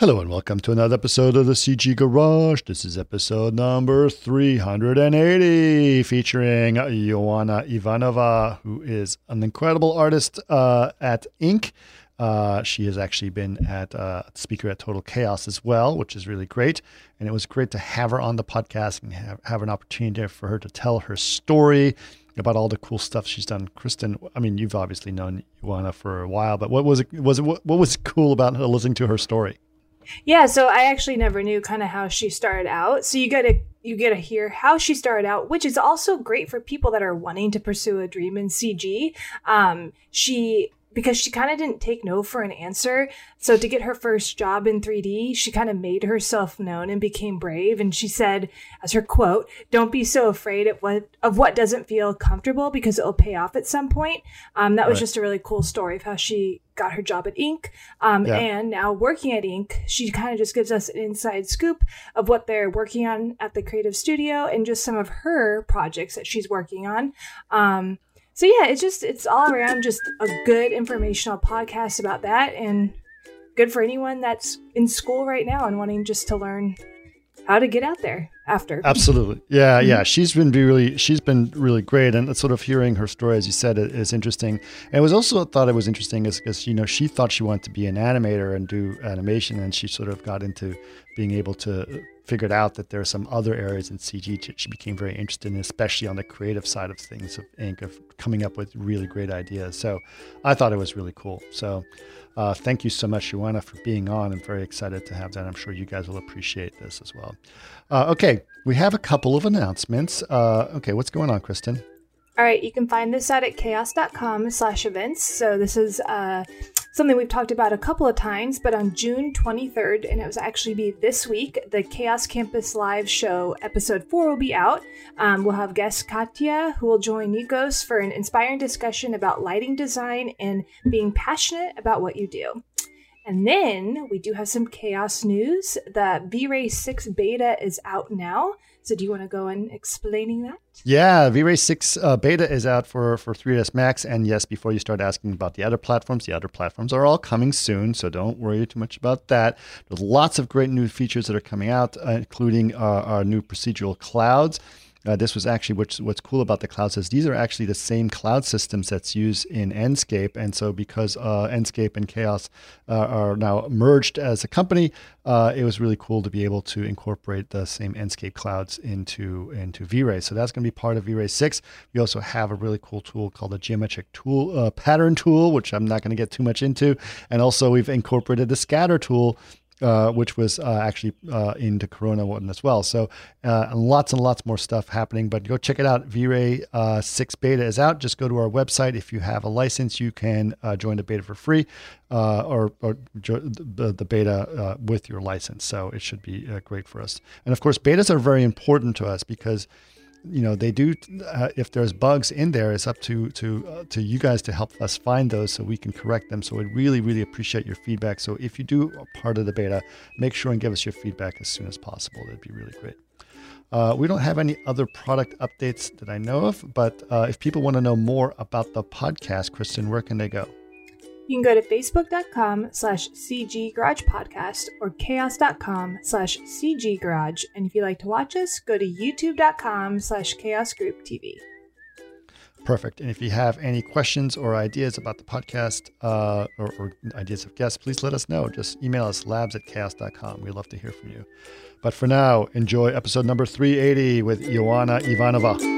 Hello and welcome to another episode of the CG Garage. This is episode number 380 featuring Joanna Ivanova, who is an incredible artist uh, at Ink. Uh, she has actually been at uh, speaker at Total Chaos as well, which is really great. And it was great to have her on the podcast and have, have an opportunity for her to tell her story about all the cool stuff she's done. Kristen, I mean, you've obviously known Joanna for a while, but what was it? Was it what, what was cool about listening to her story? Yeah, so I actually never knew kind of how she started out. So you get to you get to hear how she started out, which is also great for people that are wanting to pursue a dream in CG. Um, she because she kind of didn't take no for an answer. So to get her first job in 3D, she kind of made herself known and became brave. And she said, as her quote, "Don't be so afraid of what of what doesn't feel comfortable because it will pay off at some point." Um, that was right. just a really cool story of how she got her job at Ink. Um, yeah. And now working at Ink, she kind of just gives us an inside scoop of what they're working on at the creative studio and just some of her projects that she's working on. Um, so yeah, it's just it's all around just a good informational podcast about that and good for anyone that's in school right now and wanting just to learn how to get out there after. Absolutely. Yeah, mm-hmm. yeah. She's been really she's been really great and sort of hearing her story as you said is interesting. And it was also thought it was interesting is because you know she thought she wanted to be an animator and do animation and she sort of got into being able to figured out that there are some other areas in CG that she became very interested in, especially on the creative side of things of Ink, of coming up with really great ideas. So I thought it was really cool. So uh, thank you so much, Joanna, for being on. I'm very excited to have that. I'm sure you guys will appreciate this as well. Uh, okay, we have a couple of announcements. Uh, okay, what's going on, Kristen? All right, you can find this out at chaos.com slash events. So this is uh, something we've talked about a couple of times, but on June 23rd, and it was actually be this week, the Chaos Campus Live show episode 4 will be out. Um, we'll have guest Katya, who will join Nikos for an inspiring discussion about lighting design and being passionate about what you do. And then we do have some chaos news. The V-Ray 6 beta is out now. So do you want to go in explaining that? Yeah, V-Ray 6 uh, beta is out for, for 3ds Max. And yes, before you start asking about the other platforms, the other platforms are all coming soon. So don't worry too much about that. There's lots of great new features that are coming out, uh, including uh, our new procedural clouds. Uh, this was actually what's what's cool about the clouds is these are actually the same cloud systems that's used in Enscape, and so because uh, Enscape and Chaos uh, are now merged as a company, uh, it was really cool to be able to incorporate the same Enscape clouds into into V-Ray. So that's going to be part of V-Ray six. We also have a really cool tool called the geometric tool uh, pattern tool, which I'm not going to get too much into, and also we've incorporated the scatter tool uh, which was uh, actually uh, into Corona one as well. So uh, lots and lots more stuff happening. But go check it out. V-Ray uh, 6 beta is out. Just go to our website. If you have a license, you can join the beta for free or, or jo- the, the, beta with your license. So it should be great for us. And of course, betas are very important to us because – you know they do uh, if there's bugs in there it's up to to uh, to you guys to help us find those so we can correct them. So we really really appreciate your feedback. So if you do a part of the beta make sure and give us your feedback as soon as possible. That'd be really great. Uh, we don't have any other product updates that I know of, but uh, if people want to know more about the podcast, Kristen, where can they go? You can go to facebook.com slash cggaragepodcast or chaos.com slash cggarage. And if you'd like to watch us, go to youtube.com slash chaosgrouptv. Perfect. And if you have any questions or ideas about the podcast uh, or, or, ideas of guests, please let us know. Just email us labs at chaos.com. We'd love to hear from you. But for now, enjoy episode number 380 with Joanna Ivanova.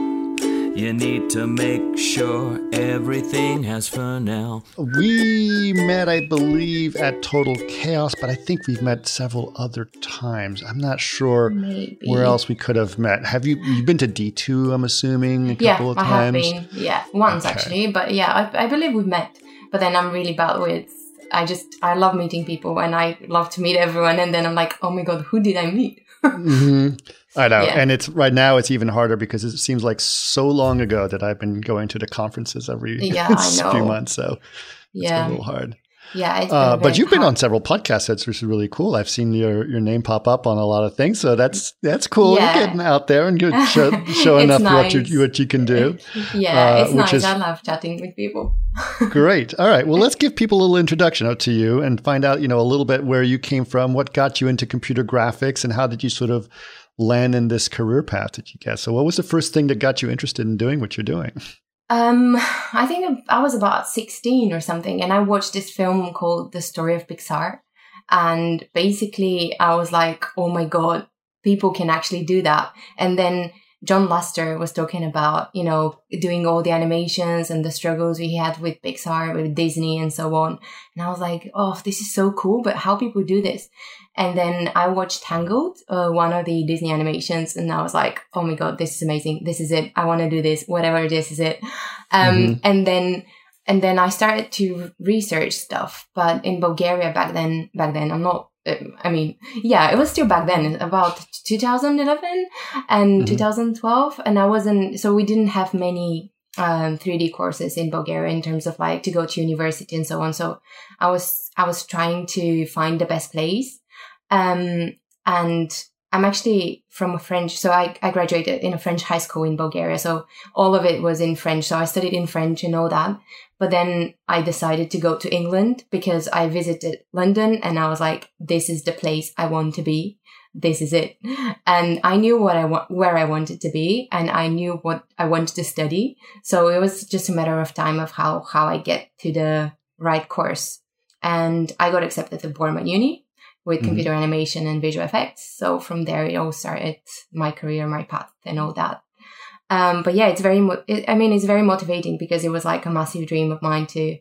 You need to make sure everything has Fresnel. We met, I believe, at Total Chaos, but I think we've met several other times. I'm not sure Maybe. where else we could have met. Have you you've been to D2, I'm assuming, a yeah, couple of times? I have been, yeah, once okay. actually. But yeah, I, I believe we've met. But then I'm really bad with I just I love meeting people and I love to meet everyone. And then I'm like, oh my god, who did I meet? Mm-hmm. I know, Yeah. and it's right now. It's even harder because it seems like so long ago that I've been going to the conferences every Yeah, few months. So it's a little hard. Yeah. It's Uh, but you've been on several podcasts, that's which is really cool. I've seen your your name pop up on a lot of things, so that's that's cool. Yeah. You're getting out there and you're show, showing up what you what you can do. Yeah, uh, it's nice. is- I love chatting with people. Great. All right. Well, let's give people a little introduction to you and find out, you know, a little bit where you came from, what got you into computer graphics, and how did you sort of land in this career path that you get. So, what was the first thing that got you interested in doing what you're doing? Um, I think I was about 16 or something, and I watched this film called The Story of Pixar. And basically, I was like, oh my God, people can actually do that. And then John Lasseter was talking about, you know, doing all the animations and the struggles we had with Pixar, with Disney, and so on. And I was like, oh, this is so cool, but how people do this? And then I watched Tangled, uh, one of the Disney animations, and I was like, oh my god, this is amazing. This is it. I want to do this. Whatever this is it. Um, Mhm. and then and then I started to research stuff. But in Bulgaria back then, back then, I'm not. uh, I mean, yeah, it was still back then, about 2011 and Mhm. 2012, and I wasn't. So we didn't have many um, 3D courses in Bulgaria in terms of like to go to university and so on. So I was I was trying to find the best place. Um, and I'm actually from a French, so I, I graduated in a French high school in Bulgaria. So all of it was in French. So I studied in French and all that. But then I decided to go to England because I visited London and I was like, this is the place I want to be. This is it. And I knew what I want, where I wanted to be and I knew what I wanted to study. So it was just a matter of time of how, how I get to the right course. And I got accepted to Bournemouth Uni with Mhm. computer animation and visual effects. So from there, it all started my career, my path, and all that. Um, but yeah, it's very. Mo- it, I mean, it's very motivating because it was like a massive dream of mine to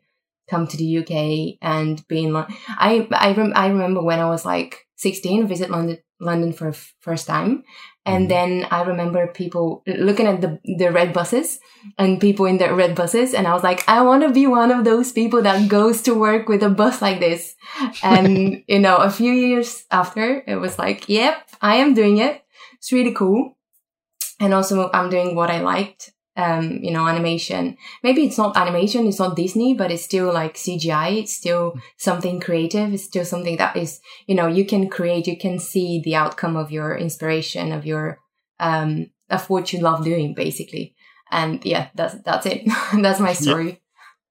come to the UK and be in. Lon- I I rem- I remember when I was like sixteen, visit London London for f- first time, and Mhm. then I remember people looking at the the red buses and people in the red buses, and I was like, I want to be one of those people that goes to work with a bus like this. And you know, a few years after, it was like, yep, I am doing it. It's really cool. And also, I'm doing what I liked. Um, you know, animation. Maybe it's not animation, it's not Disney, but it's still like CGI. It's still something creative. It's still something that is, you know, you can create, you can see the outcome of your inspiration, of your, um, of what you love doing, basically. And yeah, that's, that's it. that's my story.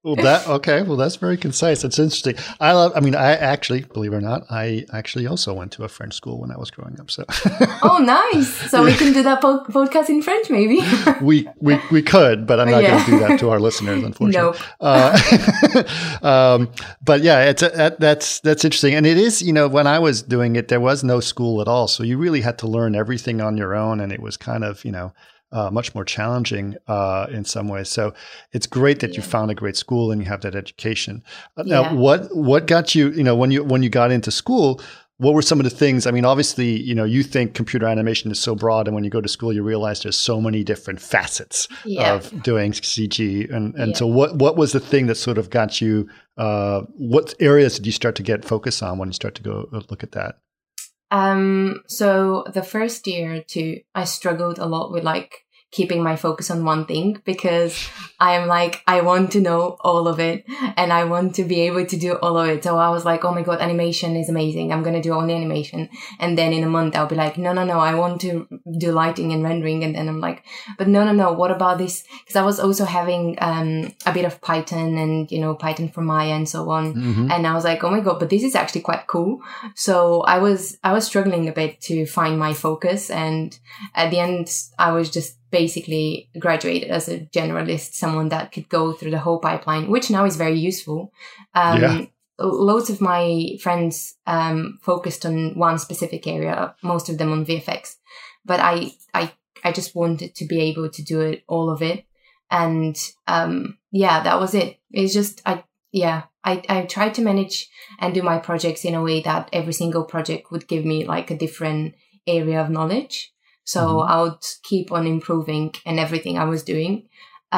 Well, that okay. Well, that's very concise. That's interesting. I love. I mean, I actually, believe it or not, I actually also went to a French school when I was growing up. So Oh, nice. So we can do that po- podcast in French, maybe. we we we could, but I'm not Yeah. going to do that to our listeners, unfortunately. nope. Uh, um, but yeah, it's a, that, that's that's interesting, and it is. You know, when I was doing it, there was no school at all, so you really had to learn everything on your own, and it was kind of you know. Uh, much more challenging uh, in some ways. So it's great that you found a great school and you have that education. Uh, Now, Yeah. what what got you? You know, when you when you got into school, what were some of the things? I mean, obviously, you know, you think computer animation is so broad, and when you go to school, you realize there's so many different facets Yeah. of doing CG. And and Yeah. so, what what was the thing that sort of got you? Uh, what areas did you start to get focus on when you start to go uh, look at that? Um, so the first year or two, I struggled a lot with like keeping my focus on one thing because I am like, I want to know all of it and I want to be able to do all of it. So I was like, oh my God, animation is amazing. I'm going to do only animation. And then in a month, I'll be like, no, no, no, I want to do lighting and rendering. And then I'm like, but no, no, no, what about this? Cause I was also having, um, a bit of Python and, you know, Python for Maya and so on. Mm-hmm. And I was like, oh my God, but this is actually quite cool. So I was, I was struggling a bit to find my focus. And at the end, I was just basically graduated as a generalist, someone that could go through the whole pipeline, which now is very useful. Um, Yeah. Loads of my friends um, focused on one specific area, most of them on VFX. But I, I, I just wanted to be able to do it, all of it. And um, yeah, that was it. It's just, I, yeah, I, I tried to manage and do my projects in a way that every single project would give me like a different area of knowledge. So Mhm. I would keep on improving and everything I was doing.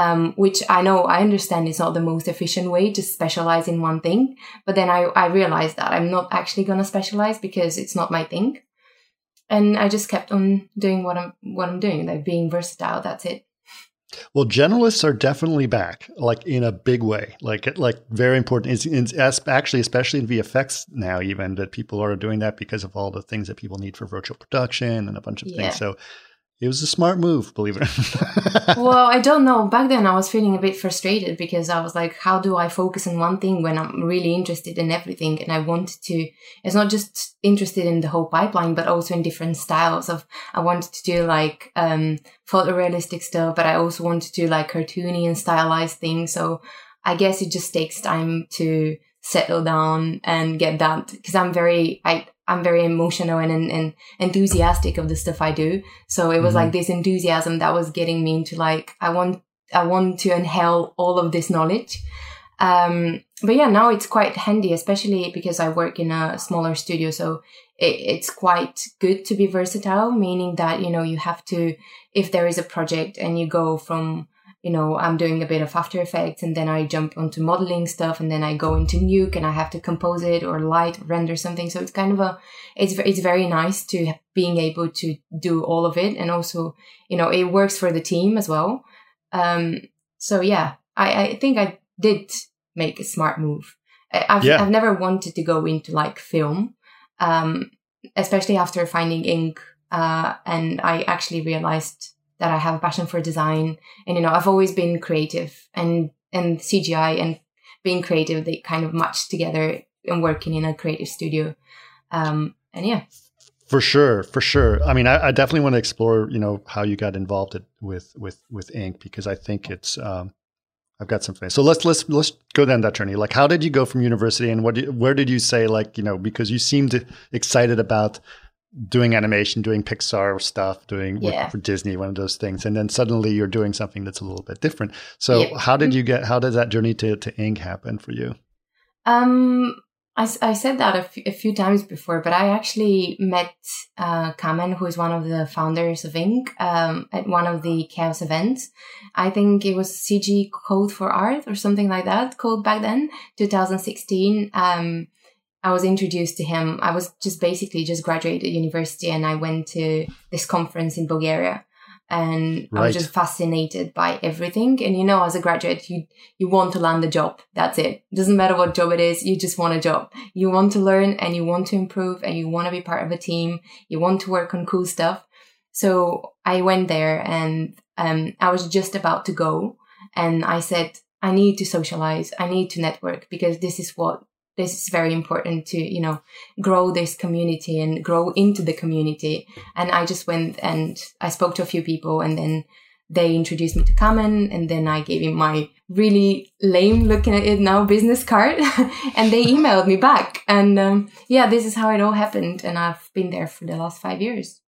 Um, which I know I understand is not the most efficient way to specialize in one thing. But then I, I realized that I'm not actually going to specialize because it's not my thing. And I just kept on doing what I'm, what I'm doing, like being versatile. That's it. Well, generalists are definitely back, like in a big way, like like very important. It's, it's actually, especially in VFX now, even that people are doing that because of all the things that people need for virtual production and a bunch of yeah. things. So it was a smart move, believe it. well, I don't know. Back then, I was feeling a bit frustrated because I was like, how do I focus on one thing when I'm really interested in everything? And I wanted to, it's not just interested in the whole pipeline, but also in different styles of, I wanted to do like, um, photorealistic stuff, but I also wanted to do like cartoony and stylized things. So I guess it just takes time to settle down and get that because I'm very, I, I'm very emotional and, and, enthusiastic of the stuff I do. So it was mm-hmm. like this enthusiasm that was getting me into like, I want, I want to inhale all of this knowledge. Um, but yeah, now it's quite handy, especially because I work in a smaller studio. So it, it's quite good to be versatile, meaning that, you know, you have to, if there is a project and you go from you know, I'm doing a bit of After Effects and then I jump onto modeling stuff and then I go into Nuke and I have to compose it or light or render something. So it's kind of a, it's, it's very nice to being able to do all of it. And also, you know, it works for the team as well. Um, so yeah, I, I think I did make a smart move. I've, yeah. I've never wanted to go into like film, um, especially after finding ink. Uh, and I actually realized that I have a passion for design. And, you know, I've always been creative and, and CGI and being creative, they kind of match together and working in a creative studio. Um, and yeah. For sure, for sure. I mean, I, I, definitely want to explore, you know, how you got involved with with with ink because I think it's. Um, I've got some things. So let's let's let's go down that journey. Like, how did you go from university, and what? Did, where did you say, like, you know, because you seemed excited about doing animation, doing Pixar stuff, doing yeah. for Disney, one of those things, and then suddenly you're doing something that's a little bit different. So, yeah. how did you get? How did that journey to to ink happen for you? Um, I, I said that a, f- a few times before, but I actually met uh, Kamen, who is one of the founders of Ink, um, at one of the Chaos events. I think it was CG Code for Art or something like that, called back then, 2016. Um, I was introduced to him. I was just basically just graduated university and I went to this conference in Bulgaria and right. I was just fascinated by everything. And you know, as a graduate, you, you want to land a job. That's it. Doesn't matter what job it is. You just want a job. You want to learn and you want to improve and you want to be part of a team. You want to work on cool stuff. So I went there and, um, I was just about to go and I said, I need to socialize. I need to network because this is what this is very important to you know grow this community and grow into the community and i just went and i spoke to a few people and then they introduced me to Kamen and then I gave him my really lame looking at it now business card and they emailed me back and um, yeah this is how it all happened and I've been there for the last five years.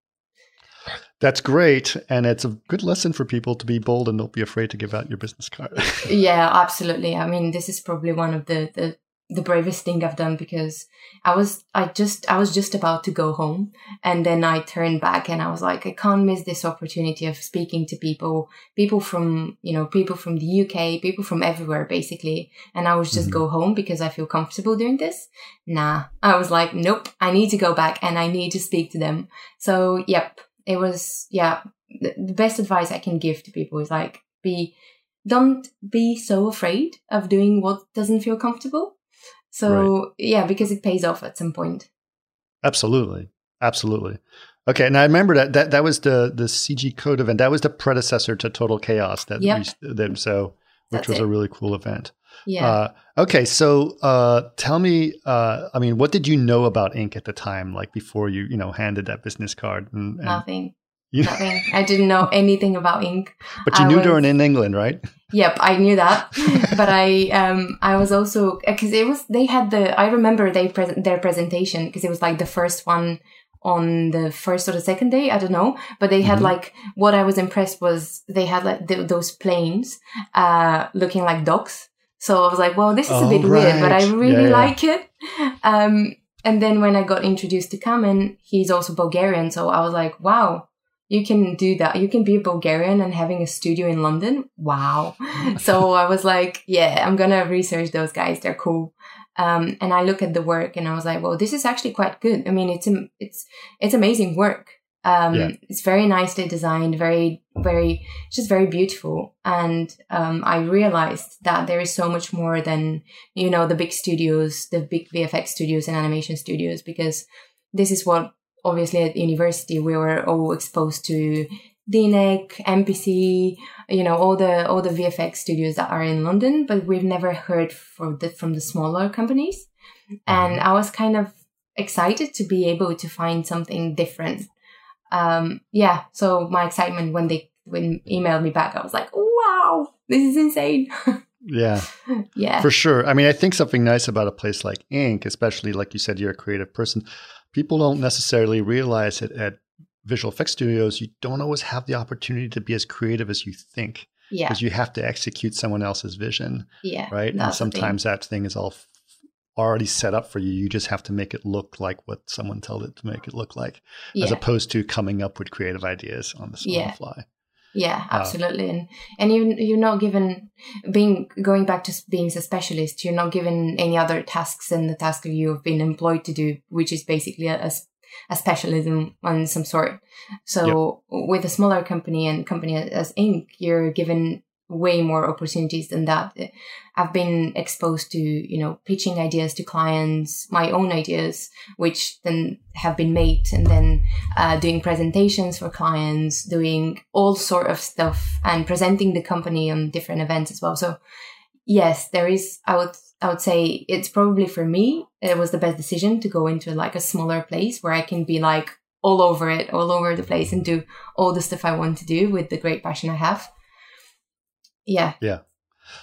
That's great. And it's a good lesson for people to be bold and don't be afraid to give out your business card. yeah, absolutely. I mean, this is probably one of the, the the bravest thing I've done because I was I just I was just about to go home. And then I turned back and I was like I can't miss this opportunity of speaking to people people from you know people from the UK people from everywhere basically. And I was just mm-hmm. go home because I feel comfortable doing this. Nah I was like nope I need to go back and I need to speak to them. So yep it was yeah the, the best advice I can give to people is like be don't be so afraid of doing what doesn't feel comfortable so right. yeah, because it pays off at some point. Absolutely. Absolutely. Okay, and I remember that that that was the the CG Code event. That was the predecessor to Total Chaos. That yep. them so which That's was it. a really cool event. Yeah. Uh, okay, so uh, tell me, uh, I mean, what did you know about Ink at the time, like before you you know handed that business card? And, and Nothing. Nothing. I didn't know anything about ink. But you I knew was, they were in England, right? Yep, I knew that. but I um I was also because it was they had the I remember they present their presentation because it was like the first one on the first or the second day i don't know but they had mm-hmm. like what i was impressed was they had like the, those planes uh looking like dogs so i was like well this is oh, a bit right. weird but i really yeah, yeah. like it um and then when i got introduced to kamen he's also bulgarian so i was like wow you can do that. You can be a Bulgarian and having a studio in London. Wow. so I was like, yeah, I'm going to research those guys. They're cool. Um, and I look at the work and I was like, well, this is actually quite good. I mean, it's, it's, it's amazing work. Um, yeah. it's very nicely designed, very, very, just very beautiful. And, um, I realized that there is so much more than, you know, the big studios, the big VFX studios and animation studios, because this is what obviously at university we were all exposed to DNEG, MPC, you know, all the all the VFX studios that are in London, but we've never heard from the from the smaller companies. And mm-hmm. I was kind of excited to be able to find something different. Um, yeah, so my excitement when they when emailed me back, I was like, wow, this is insane. Yeah. yeah. For sure. I mean, I think something nice about a place like Ink, especially like you said, you're a creative person people don't necessarily realize that at visual effects studios, you don't always have the opportunity to be as creative as you think. Yeah. Because you have to execute someone else's vision. Yeah. Right. And sometimes that thing is all f- already set up for you. You just have to make it look like what someone told it to make it look like, yeah. as opposed to coming up with creative ideas on the, yeah. fly. Yeah, uh, absolutely. And and you you're not given being going back to being a specialist. You're not given any other tasks than the task you've been employed to do, which is basically a, a specialism on some sort. So yep. with a smaller company and company as Ink, you're given way more opportunities than that. I've been exposed to, you know, pitching ideas to clients, my own ideas, which then have been made and then uh, doing presentations for clients, doing all sort of stuff and presenting the company on different events as well. So yes, there is, I would, I would say it's probably for me, it was the best decision to go into like a smaller place where I can be like all over it, all over the place and do all the stuff I want to do with the great passion I have. Yeah. Yeah.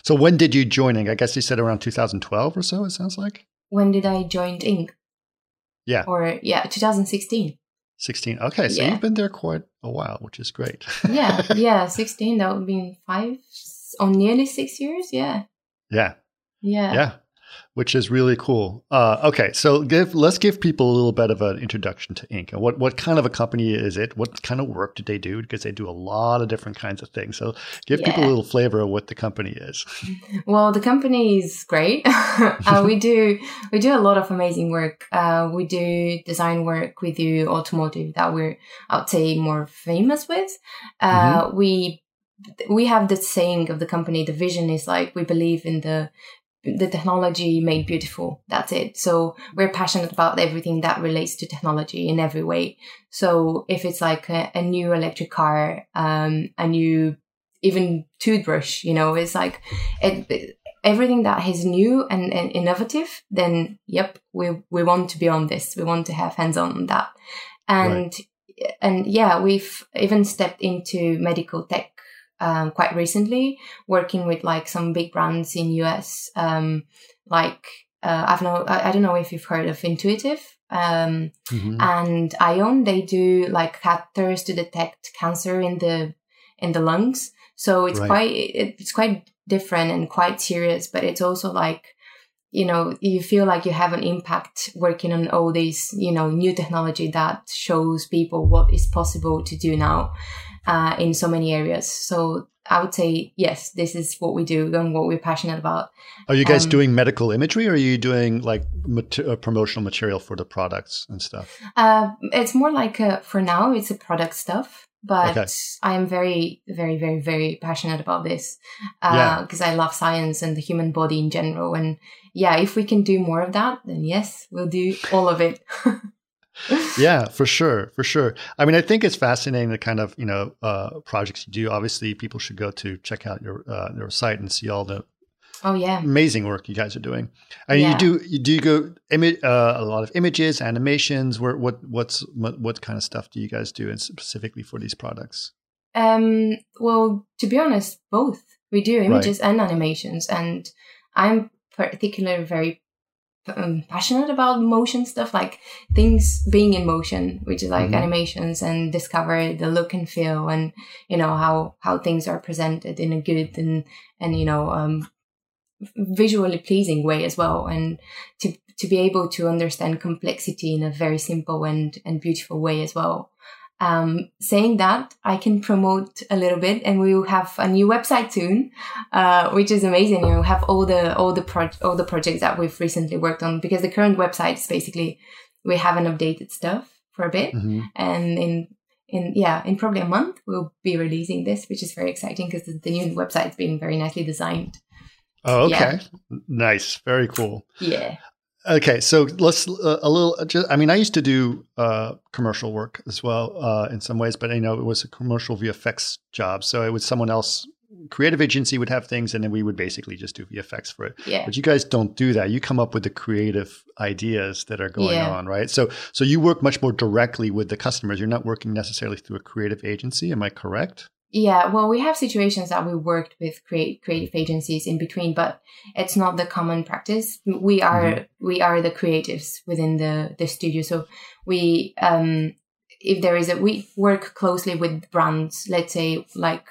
So when did you join Ink? I guess you said around 2012 or so, it sounds like. When did I join Ink? Yeah. Or, yeah, 2016. 16. Okay. So yeah. you've been there quite a while, which is great. yeah. Yeah. 16. That would be five, or oh, nearly six years. Yeah. Yeah. Yeah. Yeah which is really cool. Uh, okay, so give let's give people a little bit of an introduction to Ink. What what kind of a company is it? What kind of work do they do? Because they do a lot of different kinds of things. So give yeah. people a little flavor of what the company is. Well, the company is great. uh, we do we do a lot of amazing work. Uh, we do design work. We do automotive that we're I'd say more famous with. Uh, mm-hmm. We we have the saying of the company the vision is like we believe in the the technology made beautiful. That's it. So we're passionate about everything that relates to technology in every way. So if it's like a, a new electric car, um, a new even toothbrush, you know, it's like it, everything that is new and, and, innovative. Then, yep, we we want to be on this. We want to have hands on that, and right. and yeah, we've even stepped into medical tech um, quite recently, working with like some big brands in US, um, like uh, I've no, I, I, don't know if you've heard of Intuitive um, mm-hmm. and Ion. They do like catheters to detect cancer in the in the lungs. So it's right. quite it's quite different and quite serious, but it's also like you know you feel like you have an impact working on all these you know new technology that shows people what is possible to do now uh, in so many areas. So I would say yes, this is what we do and what we're passionate about. Are you guys um, doing medical imagery, or are you doing like mat- uh, promotional material for the products and stuff? Uh, it's more like a, for now, it's a product stuff. But okay. I am very, very, very, very passionate about this because uh, yeah. I love science and the human body in general. And yeah, if we can do more of that, then yes, we'll do all of it. yeah, for sure, for sure. I mean, I think it's fascinating the kind of you know uh, projects you do. Obviously, people should go to check out your uh, your site and see all the oh yeah amazing work you guys are doing. And yeah. you do you do you go imi- uh, a lot of images, animations. Where what what's what, what kind of stuff do you guys do, and specifically for these products? Um, well, to be honest, both we do images right. and animations, and I'm particularly very um, passionate about motion stuff, like things being in motion, which is like mm-hmm. animations and discover the look and feel and, you know, how, how things are presented in a good and, and, you know, um, visually pleasing way as well. And to, to be able to understand complexity in a very simple and, and beautiful way as well. Um, saying that, I can promote a little bit, and we will have a new website soon, uh, which is amazing. Know, have all the all the pro- all the projects that we've recently worked on because the current website is basically we haven't updated stuff for a bit, Mhm. and in in yeah in probably a month we'll be releasing this, which is very exciting because the, the new website's been very nicely designed. Oh, Yeah. okay. Nice. Very cool. Yeah, Okay, so let's uh, a little. Just, I mean, I used to do uh, commercial work as well uh, in some ways, but you know, it was a commercial VFX job, so it was someone else. Creative agency would have things, and then we would basically just do VFX for it. yeah, But you guys don't do that. You come up with the creative ideas that are going Yeah. on, right? So, so you work much more directly with the customers. You're not working necessarily through a creative agency. Am I correct? Yeah, well, we have situations that we worked with create creative agencies in between, but it's not the common practice. We are we are the creatives within the the studio, so we um if there is a we work closely with brands, let's say like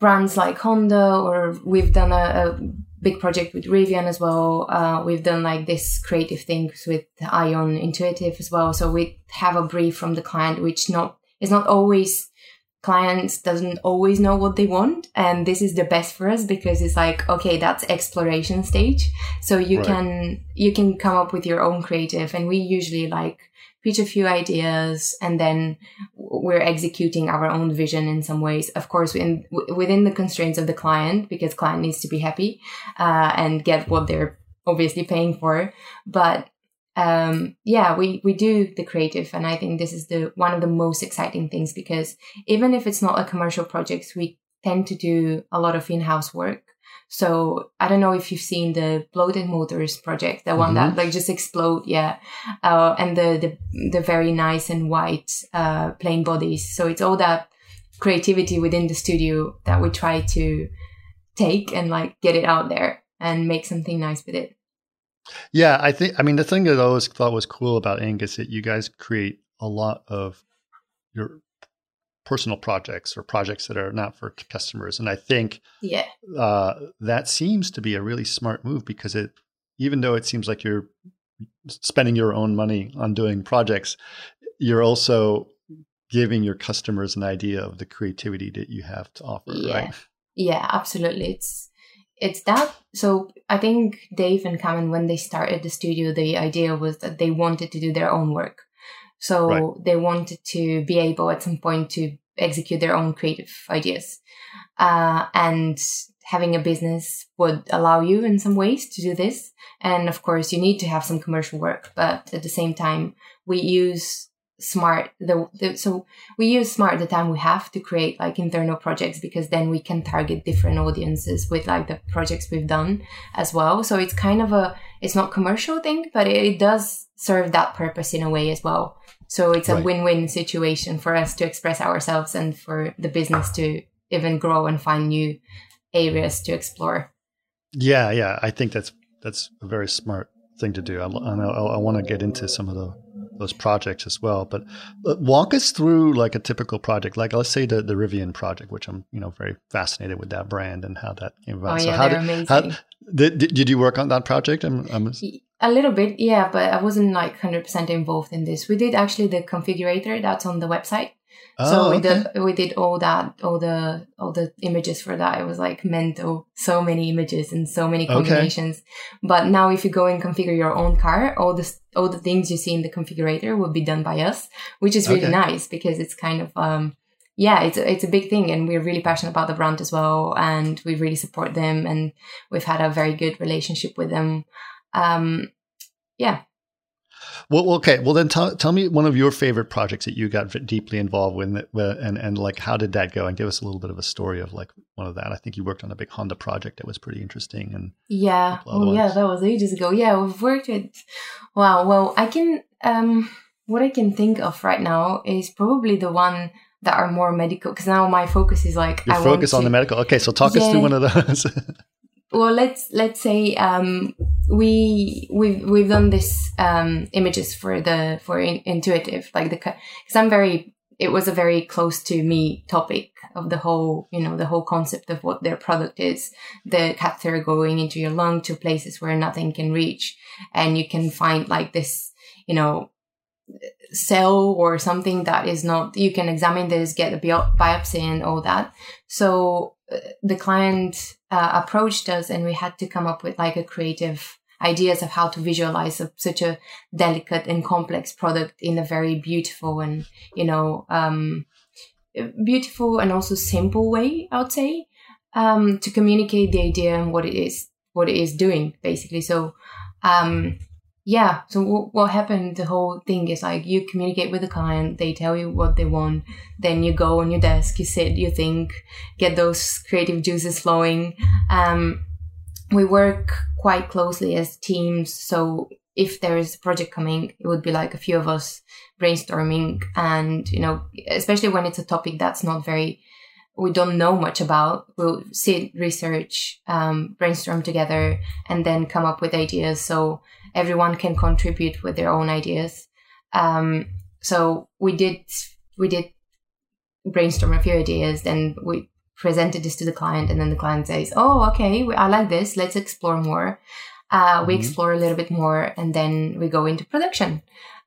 brands like Honda, or we've done a, a big project with Rivian as well. Uh, we've done like this creative things with Ion Intuitive as well. So we have a brief from the client, which not is not always clients doesn't always know what they want and this is the best for us because it's like okay that's exploration stage. So you Right. can you can come up with your own creative and we usually like pitch a few ideas and then we're executing our own vision in some ways. Of course in, within the constraints of the client because client needs to be happy uh, and get what they're obviously paying for. But um yeah we we do the creative and i think this is the one of the most exciting things because even if it's not a commercial project we tend to do a lot of in-house work. So i don't know if you've seen the bloated motors project the one that like just explode yeah uh, and the, the the very nice and white uh plain bodies. So it's all that creativity within the studio that we try to take and like get it out there and make something nice with it Yeah, I think. I mean, the thing that I always thought was cool about Ink is that you guys create a lot of your personal projects or projects that are not for customers, and I think yeah uh, that seems to be a really smart move because it, even though it seems like you're spending your own money on doing projects, you're also giving your customers an idea of the creativity that you have to offer, Yeah. right? Yeah, absolutely. It's it's that. So I think Dave and Cameron, when they started the studio, the idea was that they wanted to do their own work. So Right. they wanted to be able at some point to execute their own creative ideas. Uh, and having a business would allow you in some ways to do this. And of course, you need to have some commercial work, but at the same time, we use smart the, the so we use smart the time we have to create like internal projects because then we can target different audiences with like the projects we've done as well so it's kind of a it's not commercial thing but it, it does serve that purpose in a way as well so it's a Right. win-win situation for us to express ourselves and for the business to even grow and find new areas to explore Yeah, yeah. I think that's that's a very smart thing to do. I, I, I want to get into some of the those projects as well. But walk us through like a typical project, like let's say the the Rivian project, which I'm you know very fascinated with that brand and how that came about. oh so yeah how did, amazing how, did did did you work on that project? I'm, I'm A little bit, yeah, but I wasn't like 100% involved in this. We did actually the configurator that's on the website. So oh, we okay. did we did all that, all the all the images for that. It was like mental, so many images and so many Okay. combinations. But now, if you go and configure your own car, all the all the things you see in the configurator will be done by us, which is really Okay. nice because it's kind of um yeah, it's a, it's a big thing, and we're really passionate about the brand as well, and we really support them, and we've had a very good relationship with them. Um, yeah, Well, okay. Well, then tell, tell me one of your favorite projects that you got deeply involved with, and and like how did that go? And give us a little bit of a story of like one of that. I think you worked on a big Honda project that was pretty interesting. And Yeah. Oh, yeah. That was ages ago. Yeah, we've worked with. Wow. Well, I can. Um, what I can think of right now is probably the one that are more medical because now my focus is like your I focus on the medical. Okay, so talk us through one of those. well let's let's say um we we've we've done this um images for the for in, intuitive like the because i'm very it was a very close to me topic of the whole you know the whole concept of what their product is. The catheter going into your lung to places where nothing can reach and you can find like this you know cell or something that is not you can examine this get a biopsy and all that. So uh, the client uh, approached us and we had to come up with like a creative ideas of how to visualize a, such a delicate and complex product in a very beautiful and you know um, beautiful and also simple way i would say um, to communicate the idea and what it is what it is doing basically. So um, yeah so w- what happened the whole thing is like you communicate with the client they tell you what they want then you go on your desk you sit you think get those creative juices flowing. Um, we work quite closely as teams so if there is a project coming it would be like a few of us brainstorming and you know especially when it's a topic that's not very we don't know much about we'll sit research um, brainstorm together and then come up with ideas. So everyone can contribute with their own ideas. Um, so we did we did brainstorm a few ideas, then we presented this to the client, and then the client says, "Oh, okay, I like this. Let's explore more." Uh, we mm-hmm. explore a little bit more, and then we go into production.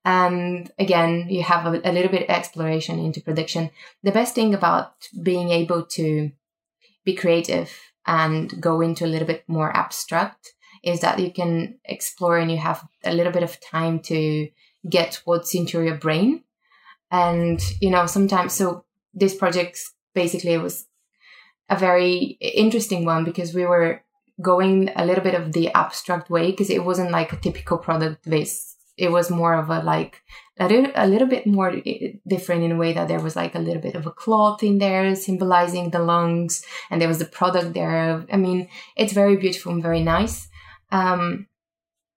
And again, you have a, a little bit of exploration into production. The best thing about being able to be creative and go into a little bit more abstract is that you can explore and you have a little bit of time to get what's into your brain. And, you know, sometimes, so this project basically was a very interesting one because we were going a little bit of the abstract way because it wasn't like a typical product base. It was more of a like a little, a little bit more eh, different in a way that there was like a little bit of a cloth in there symbolizing the lungs and there was the product there. I mean, it's very beautiful and very nice. Um,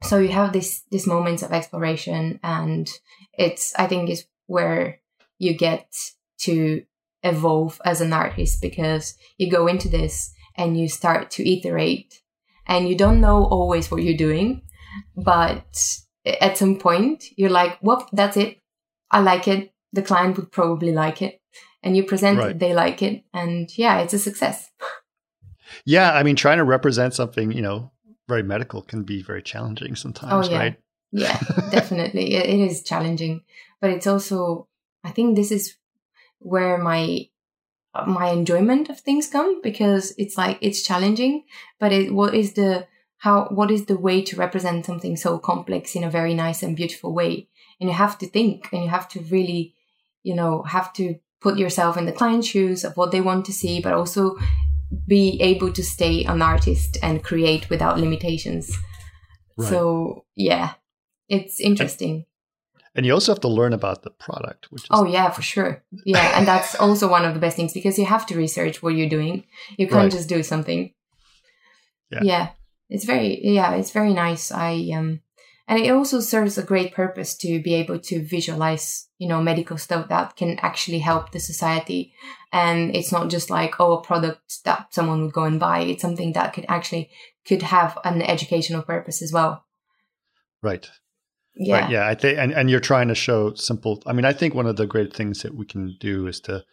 so you have this these moments of exploration, and it's I think is where you get to evolve as an artist because you go into this and you start to iterate, and you don't know always what you're doing, but at some point you're like, "Well, that's it. I like it. The client would probably like it." And you present right. it, they like it, and yeah, it's a success. Yeah, I mean, trying to represent something, you know, very medical can be very challenging sometimes, oh, yeah. right? Yeah, definitely. It, it is challenging, but it's also, I think this is where my uh, my enjoyment of things come because it's like it's challenging, but it what is the how what is the way to represent something so complex in a very nice and beautiful way? And you have to think and you have to really, you know, have to put yourself in the client's shoes of what they want to see, but also be able to stay an artist and create without limitations. Right. So yeah, it's interesting. And you also have to learn about the product, which is oh yeah, for sure, yeah, and that's also one of the best things because you have to research what you're doing. You can't right. just do something. Yeah. yeah, it's very yeah, it's very nice. I um and it also serves a great purpose to be able to visualize you know medical stuff that can actually help the society. And it's not just like oh a product that someone would go and buy. It's something that could actually could have an educational purpose as well. Right. Yeah. Right, yeah i think and, and you're trying to show simple i mean i think one of the great things that we can do is to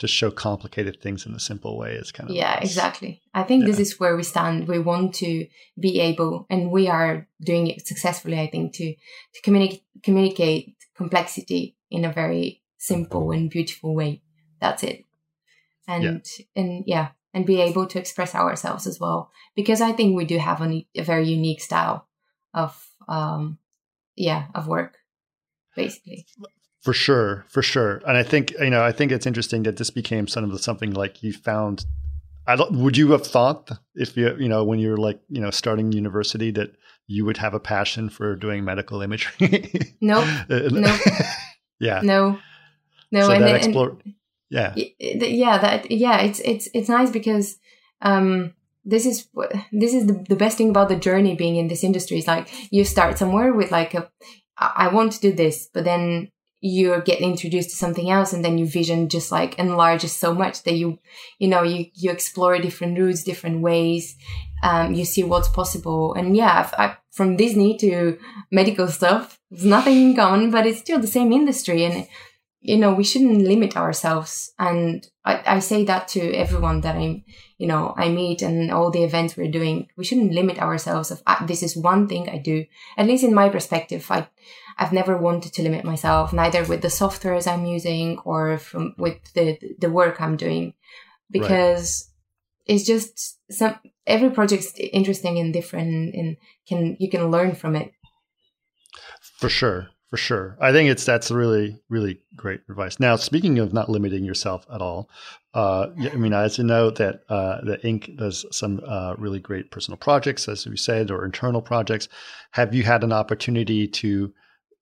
to show complicated things in a simple way is kind of yeah nice. exactly. I think yeah. this is where we stand. We want to be able and we are doing it successfully i think to to communicate communicate complexity in a very simple and beautiful way that's it and yeah. and yeah and be able to express ourselves as well because i think we do have a, a very unique style of um yeah of work basically for sure, for sure. And I think you know, I think it's interesting that this became sort of something like you found. I don't, would you have thought if you you know when you were like you know starting university that you would have a passion for doing medical imagery? nope. nope. yeah. No. No. So and, that explore- and, yeah. Yeah. That yeah. It's it's it's nice because um this is this is the, the best thing about the journey being in this industry is like you start somewhere with like a I want to do this, but then you're getting introduced to something else and then your vision just like enlarges so much that you you know you you explore different routes different ways um, you see what's possible. And yeah I, I, from disney to medical stuff there's nothing in common but it's still the same industry and you know we shouldn't limit ourselves. And I, I say that to everyone that i'm you know i meet and all the events we're doing we shouldn't limit ourselves of ah, this is one thing i do. At least in my perspective i I've never wanted to limit myself, neither with the softwares I'm using or from with the the work I'm doing, because right. it's just some every project's interesting and different, and can you can learn from it. For sure, for sure. I think it's that's really really great advice. Now, speaking of not limiting yourself at all, uh, I mean, as you know, that uh, the Ink does some uh, really great personal projects, as we said, or internal projects. Have you had an opportunity to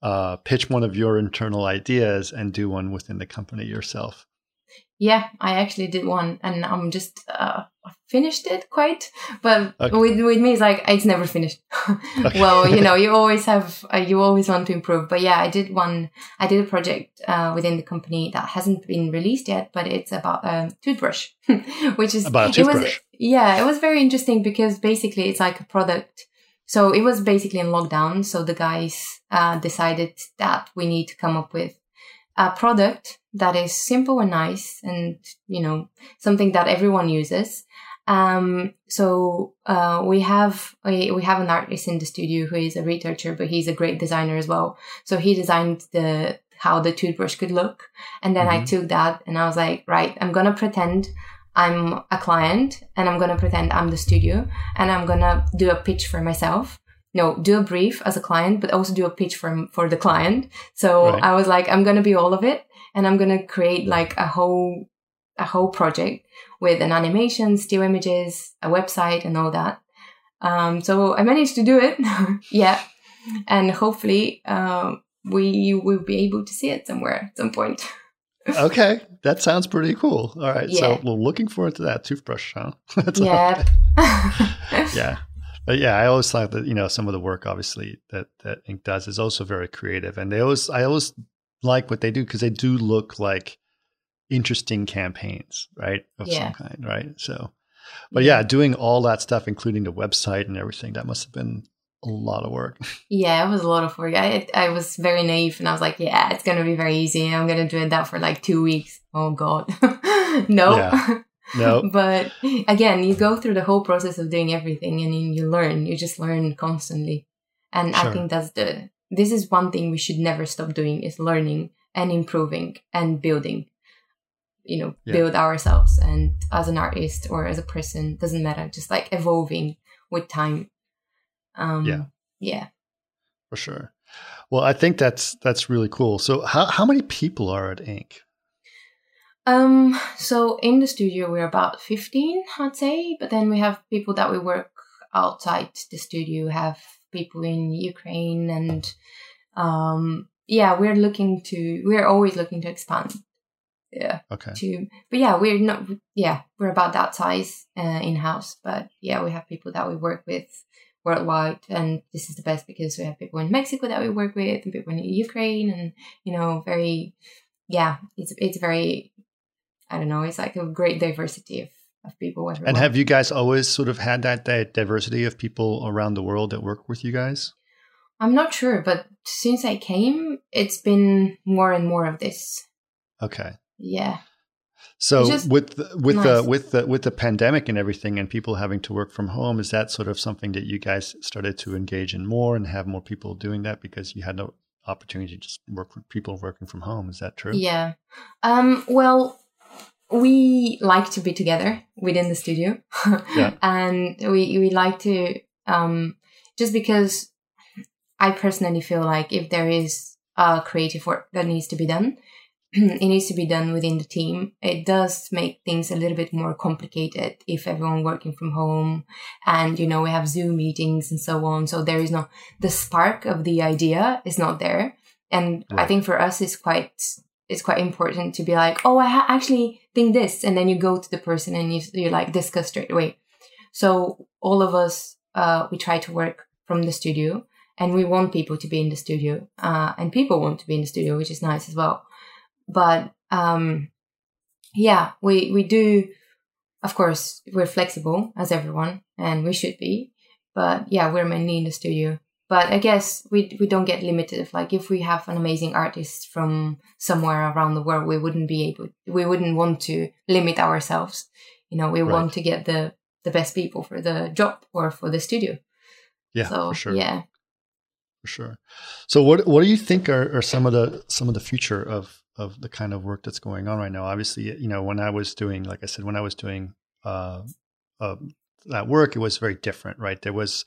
uh, pitch one of your internal ideas and do one within the company yourself? Yeah, I actually did one, and I'm just uh, finished it quite. But okay. with with me, it's like it's never finished. okay. Well, you know, you always have uh, you always want to improve. But yeah, I did one. I did a project uh, within the company that hasn't been released yet, but it's about a toothbrush, which is about a toothbrush. It was, yeah, it was very interesting because basically it's like a product. So it was basically in lockdown. So the guys uh, decided that we need to come up with a product that is simple and nice and, you know, something that everyone uses. Um, so, uh, we have, we, we have an artist in the studio who is a researcher, but he's a great designer as well. So he designed the, how the toothbrush could look. And then mm-hmm. I took that and I was like, right, I'm going to pretend I'm a client and I'm going to pretend I'm the studio and I'm going to do a pitch for myself no, do a brief as a client, but also do a pitch for, for the client. So right. I was like, I'm going to be all of it and I'm going to create like a whole, a whole project with an animation, still images, a website and all that. Um, so I managed to do it. yeah. And hopefully, uh, we will be able to see it somewhere at some point. okay, that sounds pretty cool. All right, yeah. so we're looking forward to that toothbrush, huh? yeah. yeah. But yeah, I always thought that you know some of the work obviously that that Ink does is also very creative, and they always I always like what they do because they do look like interesting campaigns, right, of yeah. some kind, right? So, but yeah, doing all that stuff, including the website and everything, that must have been a lot of work. Yeah, it was a lot of work. I I was very naive, and I was like, yeah, it's gonna be very easy. I'm gonna do it that for like two weeks. Oh God, no. Yeah. No. but again, you go through the whole process of doing everything and you learn. You just learn constantly. And sure. I think that's the this is one thing we should never stop doing is learning and improving and building. You know, yeah. build ourselves and as an artist or as a person, doesn't matter, just like evolving with time. Um yeah. Yeah. For sure. Well, I think that's that's really cool. So how how many people are at Ink? Um, so in the studio we're about 15, I'd say, but then we have people that we work outside the studio, have people in Ukraine and um yeah, we're looking to we're always looking to expand. Yeah. Okay. To but yeah, we're not yeah, we're about that size uh, in house, but yeah, we have people that we work with worldwide and this is the best because we have people in Mexico that we work with and people in Ukraine and you know very yeah, it's it's very I don't know, it's like a great diversity of, of people. Everywhere. And have you guys always sort of had that, that diversity of people around the world that work with you guys? I'm not sure, but since I came, it's been more and more of this. Okay. Yeah. So with the, with nice. the with the with the pandemic and everything, and people having to work from home, is that sort of something that you guys started to engage in more and have more people doing that because you had no opportunity to just work with people working from home? Is that true? Yeah. Um, well, we like to be together within the studio yeah. and we we like to um just because i personally feel like if there is a creative work that needs to be done it needs to be done within the team it does make things a little bit more complicated if everyone working from home and you know we have zoom meetings and so on so there is no the spark of the idea is not there and right. i think for us it's quite it's quite important to be like, oh, I ha- actually think this, and then you go to the person and you you like discuss straight away. So all of us, uh, we try to work from the studio, and we want people to be in the studio, uh, and people want to be in the studio, which is nice as well. But um, yeah, we we do. Of course, we're flexible as everyone, and we should be. But yeah, we're mainly in the studio but I guess we we don't get limited. Like if we have an amazing artist from somewhere around the world, we wouldn't be able, we wouldn't want to limit ourselves. You know, we right. want to get the the best people for the job or for the studio. Yeah, so, for sure. Yeah. for sure. So what what do you think are, are some of the some of the future of of the kind of work that's going on right now? Obviously, you know, when I was doing, like I said, when I was doing uh, uh, that work, it was very different, right? There was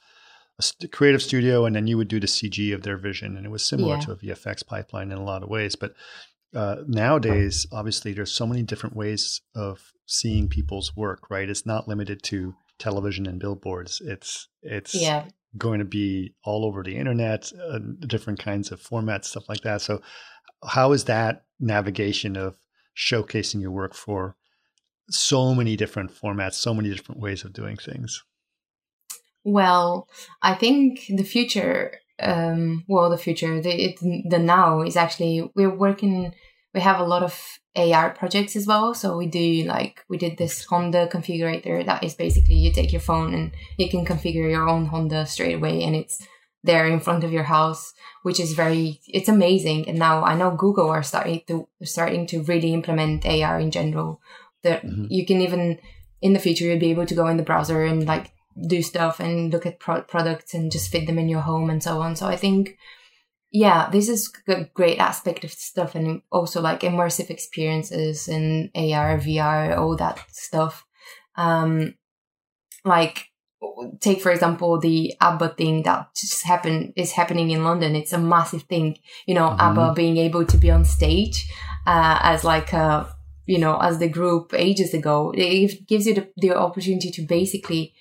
a st- creative studio, and then you would do the CG of their vision, and it was similar Yeah. to a VFX pipeline in a lot of ways. But uh, nowadays, obviously, there's so many different ways of seeing people's work, right? It's not limited to television and billboards. It's it's Yeah. going to be all over the internet, uh, different kinds of formats, stuff like that. So, how is that navigation of showcasing your work for so many different formats, so many different ways of doing things? Well, I think the future, um, well, the future, the, it, the now is actually, we're working, we have a lot of AR projects as well. So we do like, we did this Honda configurator that is basically you take your phone and you can configure your own Honda straight away and it's there in front of your house, which is very, it's amazing. And now I know Google are starting to, starting to really implement AR in general. That Mhm. you can even, in the future, you'll be able to go in the browser and like do stuff and look at pro- products and just fit them in your home and so on. So I think, yeah, this is a great aspect of stuff and also like immersive experiences and AR, VR, all that stuff. Um, like take for example the ABBA thing that just happened is happening in London. It's a massive thing, you know, Mhm. ABBA being able to be on stage uh, as like a you know as the group ages ago. It gives you the, the opportunity to basically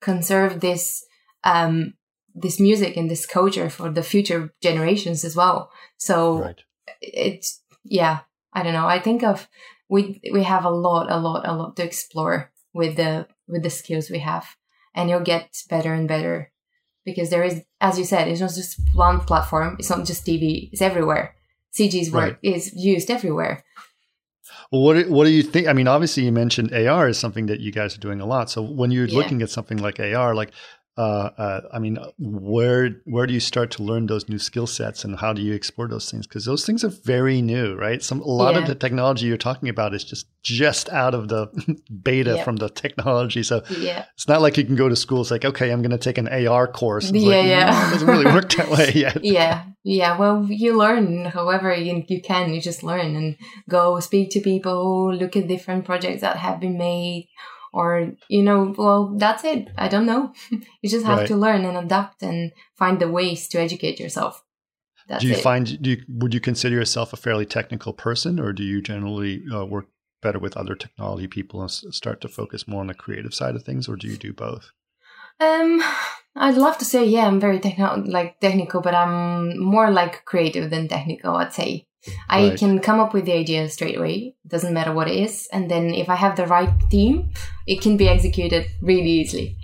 conserve this um this music and this culture for the future generations as well. So Right. it's yeah i don't know i think of we we have a lot a lot a lot to explore with the with the skills we have and you'll get better and better because there is as you said it's not just one platform it's not just tv it's everywhere cg's work Right. is used everywhere Well, what do- what do you think? I mean, obviously, you mentioned AR is something that you guys are doing a lot. So when you're Yeah. looking at something like AR, like, uh, uh, I mean, where where do you start to learn those new skill sets, and how do you explore those things? Because those things are very new, right? Some a lot of the technology you're talking about is just just out of the beta Yeah. from the technology. So yeah it's not like you can go to school. It's like, okay, I'm going to take an AR course. It's Yeah, like, yeah. "No, it doesn't really work that way yet. yeah yeah well you learn however you, you can you just learn and go speak to people look at different projects that have been made or you know well that's it i don't know you just have Right. to learn and adapt and find the ways to educate yourself that's do you it. find do you, would you consider yourself a fairly technical person or do you generally uh, work better with other technology people and start to focus more on the creative side of things or do you do both Um, I'd love to say yeah, I'm very technical, like technical, but I'm more like creative than technical. I'd say I Right. can come up with the idea straight away. Doesn't matter what it is, and then if I have the right team, it can be executed really easily.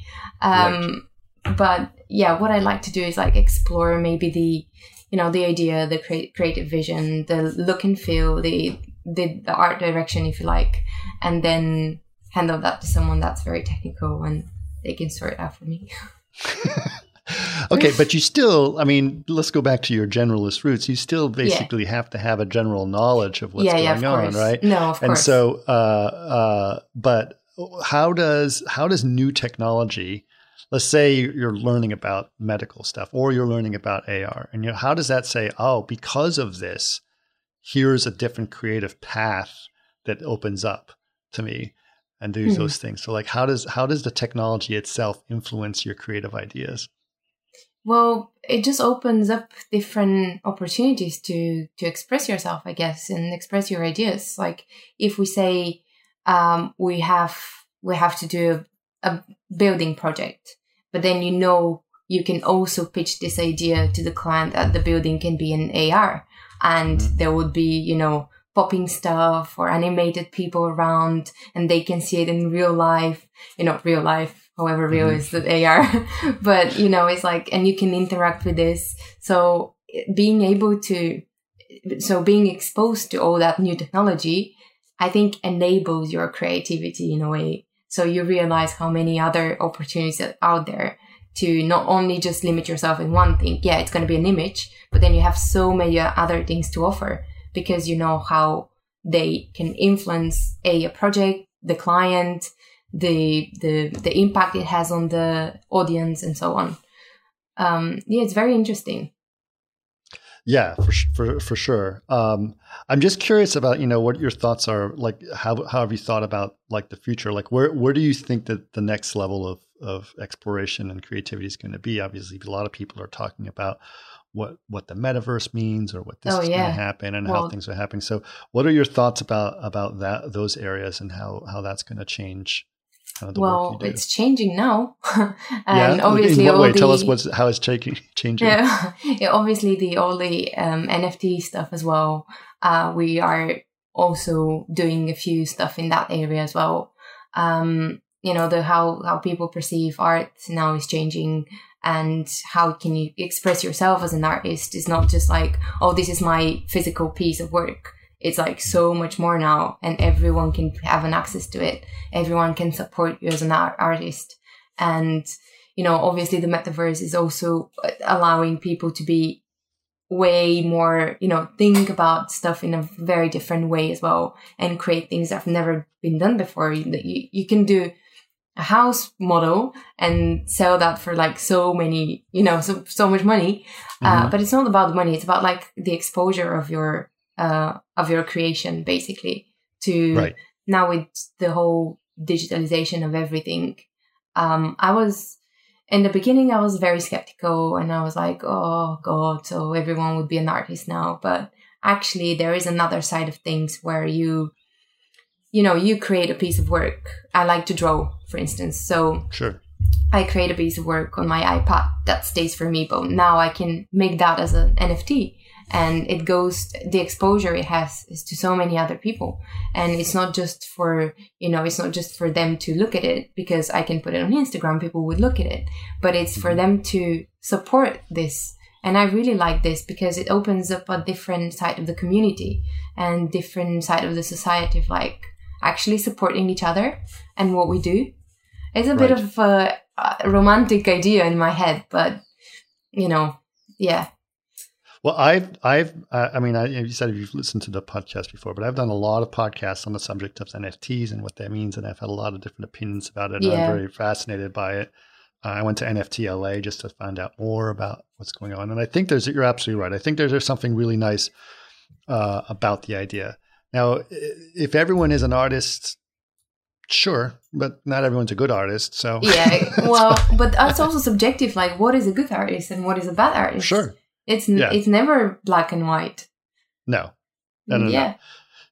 Um, but yeah, what I like to do is like explore maybe the, you know, the idea, the crea- creative vision, the look and feel, the, the the art direction, if you like, and then handle that to someone that's very technical and they can sort it out for me. okay but you still i mean let's go back to your generalist roots. You still basically have to have a general knowledge of what's yeah, going yeah, of on right? No, of and course. so uh, uh, but how does how does new technology let's say you're learning about medical stuff or you're learning about ar and you know, how does that say oh because of this here's a different creative path that opens up to me and do Hmm. those things? So like how does how does the technology itself influence your creative ideas well, it just opens up different opportunities to to express yourself, I guess, and express your ideas. Like if we say um, we have we have to do a, a building project, but then you know you can also pitch this idea to the client that the building can be an AR, and Mhm. there would be you know popping stuff or animated people around, and they can see it in real life. You know, real life. However real Mhm. is the AR, but you know, it's like, and you can interact with this. So being able to, so being exposed to all that new technology, I think enables your creativity in a way. So you realize how many other opportunities are out there to not only just limit yourself in one thing. Yeah, it's going to be an image, but then you have so many other things to offer because you know how they can influence a, a project, the client, the the the impact it has on the audience and so on. um, yeah, it's very interesting. Yeah, for for for sure. Um, I'm just curious about you know what your thoughts are. Like, how how have you thought about like the future? Like, where where do you think that the next level of of exploration and creativity is going to be? Obviously, a lot of people are talking about what what the metaverse means or what this Oh, is yeah. going to happen and how things are happening. So, what are your thoughts about about that those areas and how how that's going to change kind of well, work you do? it's changing now, and yeah, obviously in what way? the Tell us what's how it's changing. Changing. yeah, yeah, obviously the all the um, NFT stuff as well. Uh, we are also doing a few stuff in that area as well. Um, you know, the how how people perceive art now is changing, and how can you express yourself as an artist is not just like, oh, this is my physical piece of work. It's like so much more now, and everyone can have an access to it. Everyone can support you as an art- artist, and you know, obviously the metaverse is also uh, allowing people to be way more, you know, think about stuff in a very different way as well and create things that have never been done before. You, you, you can do a house model and sell that for like so many, you know, so, so much money. Uh, Mhm. but it's not about the money. It's about like the exposure of your, uh, of your creation basically to Right. now with the whole digitalization of everything. Um, I was, in the beginning i was very skeptical and i was like oh god so everyone would be an artist now but actually there is another side of things where you you know you create a piece of work i like to draw for instance so Sure. i create a piece of work on my ipad that stays for me but now i can make that as an nft and it goes the exposure it has is to so many other people. And it's not just for you know it's not just for them to look at it because i can put it on instagram people would look at it. But it's for mm-hmm. them to support this. And i really like this because it opens up a different side of the community and different side of the society of like actually supporting each other and what we do. It's a bit of a, a romantic idea in my head but you know yeah Well, I've, I've, uh, I mean, I, you said if you've listened to the podcast before, but I've done a lot of podcasts on the subject of NFTs and what that means, and I've had a lot of different opinions about it. Yeah. I'm very fascinated by it. Uh, I went to NFT LA just to find out more about what's going on, and I think there's, you're absolutely right. I think there's, there's something really nice uh, about the idea. Now, if everyone is an artist, sure, but not everyone's a good artist. So yeah well but that's also subjective like what is a good artist and what is a bad artist sure, it's Yeah. it's never black and white no, No, no, no. yeah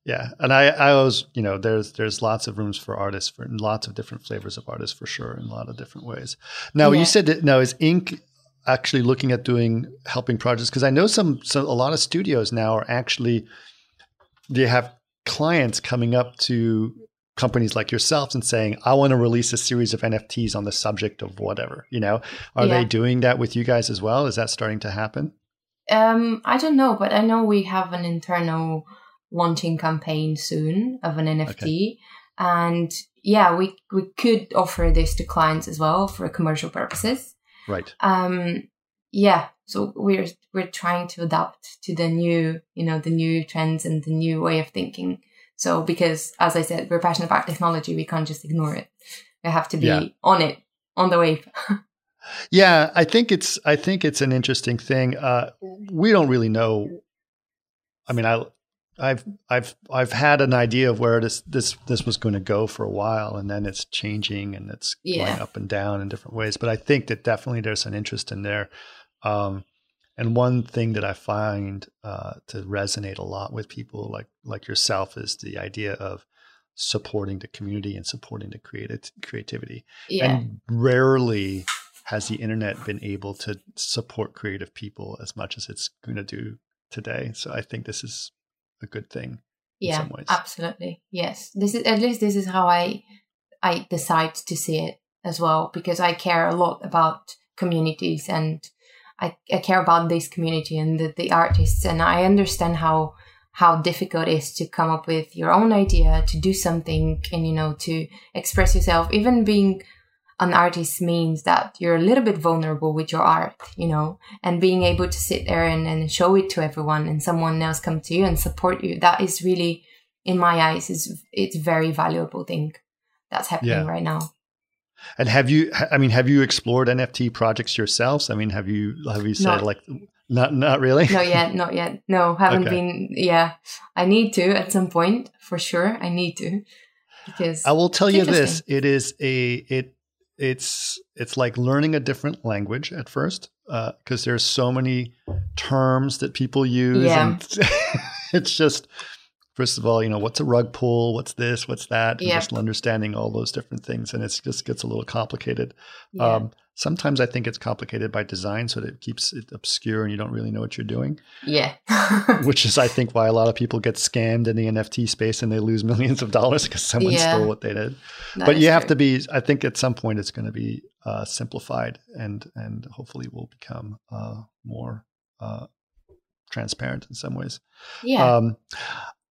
Yeah, and I, I always, you know, there's there's lots of rooms for artists for lots of different flavors of artists for sure in a lot of different ways. Now Yeah. you said that now is Ink actually looking at doing helping projects because I know some some a lot of studios now are actually they have clients coming up to companies like yourselves and saying I want to release a series of NFTs on the subject of whatever. You know, are Yeah. they doing that with you guys as well? Is that starting to happen? Um, I don't know, but I know we have an internal launching campaign soon of an NFT, and yeah, we we could offer this to clients as well for commercial purposes. Right. Um, yeah, so we're we're trying to adapt to the new, you know, the new trends and the new way of thinking. So because, as I said, we're passionate about technology, we can't just ignore it. We have to be Yeah. on it, on the wave. Yeah, I think it's I think it's an interesting thing. Uh, we don't really know. I mean, I I've I've I've had an idea of where this this this was going to go for a while, and then it's changing and it's Yeah. going up and down in different ways. But I think that definitely there's an interest in there. Um, and one thing that I find uh, to resonate a lot with people like like yourself is the idea of supporting the community and supporting the creative creativity. yeah, And rarely has the internet been able to support creative people as much as it's going to do today. So I think this is a good thing. in yeah, some ways. absolutely. Yes, this is at least this is how I I decide to see it as well because I care a lot about communities and I, I care about this community and the, the artists and I understand how how difficult it is to come up with your own idea to do something and you know to express yourself even being an artist means that you're a little bit vulnerable with your art you know and being able to sit there and, and show it to everyone and someone else come to you and support you that is really in my eyes is it's a very valuable thing that's happening Yeah. right now And have you? I mean, have you explored NFT projects yourselves? I mean, have you have you said Not- like not not really? Not yet, not yet. No, haven't Okay. been. Yeah, I need to at some point for sure. I need to because I will tell you this: it is a it it's it's like learning a different language at first because there's so many terms that people use. Yeah. And it's just first of all, you know, what's a rug pull? What's this? What's that? Yeah. just understanding all those different things, and it just gets a little complicated. yeah, Um, sometimes I think it's complicated by design, so that it keeps it obscure and you don't really know what you're doing. yeah, Which is, I think, why a lot of people get scammed in the NFT space and they lose millions of dollars because someone Yeah. stole what they did. That but you have true. to be. I think at some point it's going to be uh, simplified and and hopefully will become uh, more uh, transparent in some ways. Yeah, Um,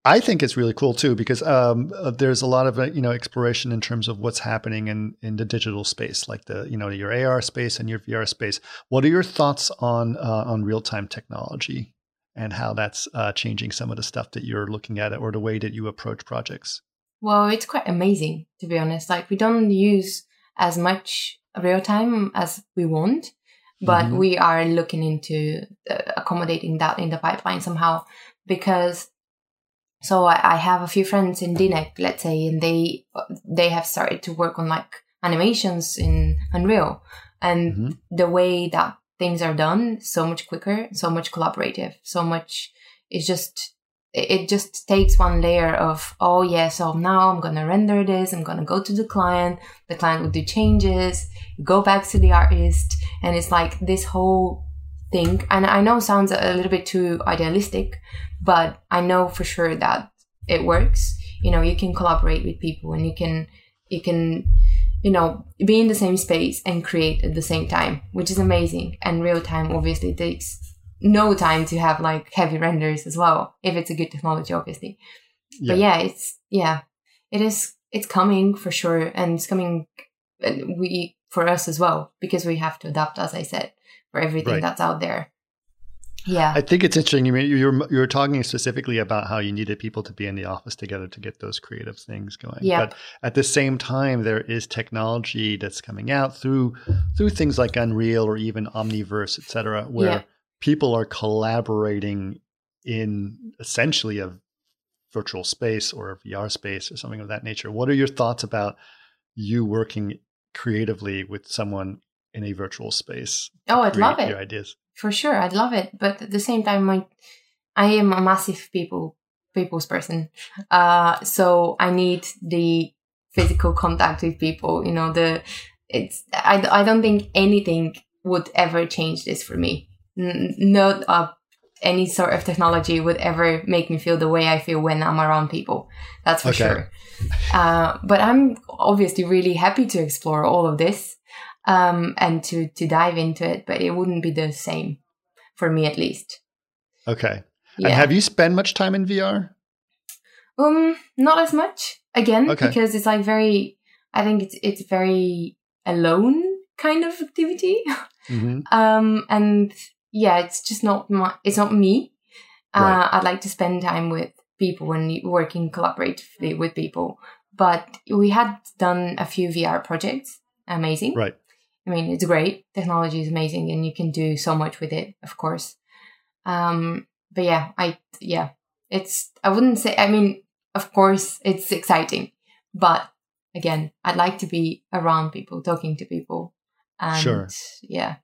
I think it's really cool too because um, uh, there's a lot of uh, you know exploration in terms of what's happening in in the digital space, like the you know your AR space and your VR space. What are your thoughts on uh, on real time technology and how that's uh, changing some of the stuff that you're looking at or the way that you approach projects? Well, it's quite amazing to be honest. Like we don't use as much real time as we want, but Mhm. we are looking into uh, accommodating that in the pipeline somehow because. So I, I have a few friends in DNEG, let's say, and they they have started to work on like animations in Unreal, and Mhm. the way that things are done so much quicker, so much collaborative, so much. It's just it it just takes one layer of oh yeah so now i'm going to render this i'm going to go to the client the client will do changes go back to the artist and it's like this whole thing and i know it sounds a little bit too idealistic but i know for sure that it works. You know you can collaborate with people and you can you can you know be in the same space and create at the same time which is amazing. And real time obviously takes no time to have like heavy renders as well if it's a good technology obviously. But yeah. it's yeah it is it's coming for sure and it's coming and we for us as well because we have to adapt as i said for everything Right. that's out there yeah I think it's interesting. You mean you're you're talking specifically about how you needed people to be in the office together to get those creative things going. Yeah. But at the same time, there is technology that's coming out through through things like Unreal or even Omniverse, et cetera, where Yeah. people are collaborating in essentially a virtual space or a VR space or something of that nature. What are your thoughts about you working creatively with someone in a virtual space? Oh, I'd love it. Your ideas. for sure i'd love it but at the same time i i am a massive people people's person uh so i need the physical contact with people you know the it's i, I don't think anything would ever change this for me N- not uh, any sort of technology would ever make me feel the way i feel when i'm around people that's for Okay. sure uh, but i'm obviously really happy to explore all of this um, and to to dive into it, but it wouldn't be the same for me at least. Okay. Yeah. And have you spent much time in VR? um, not as much again Okay. because it's like very. I think it's it's very alone kind of activity. hmm um, and yeah, it's just not my. It's not me. Uh, Right. I'd like to spend time with people and working collaboratively with people. But we had done a few VR projects. Amazing. Right. I mean, it's great. Technology is amazing, and you can do so much with it, of course. Um, but yeah, I yeah, it's I wouldn't say. I mean, of course, it's exciting, but again, I'd like to be around people, talking to people, and Sure. yeah,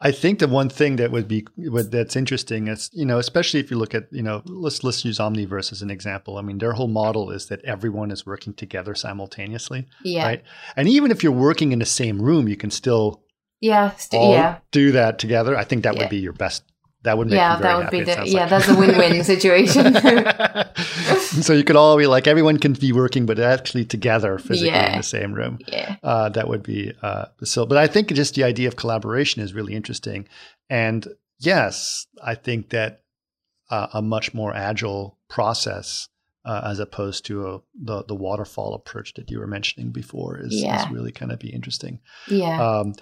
I think the one thing that would be that's interesting is you know especially if you look at you know let's let's use Omniverse as an example. I mean their whole model is that everyone is working together simultaneously, yeah, right? And even if you're working in the same room, you can still yeah, st- yeah, do that together. I think that Yeah. would be your best. That would make yeah. That would happy, be the yeah. like. That's a win-win situation. so you could all be like everyone can be working, but actually together physically in the same room. yeah, uh, that would be uh, so. But I think just the idea of collaboration is really interesting. And yes, I think that uh, a much more agile process uh, as opposed to a, the the waterfall approach that you were mentioning before is, Yeah. is really kind of be interesting. yeah. Um,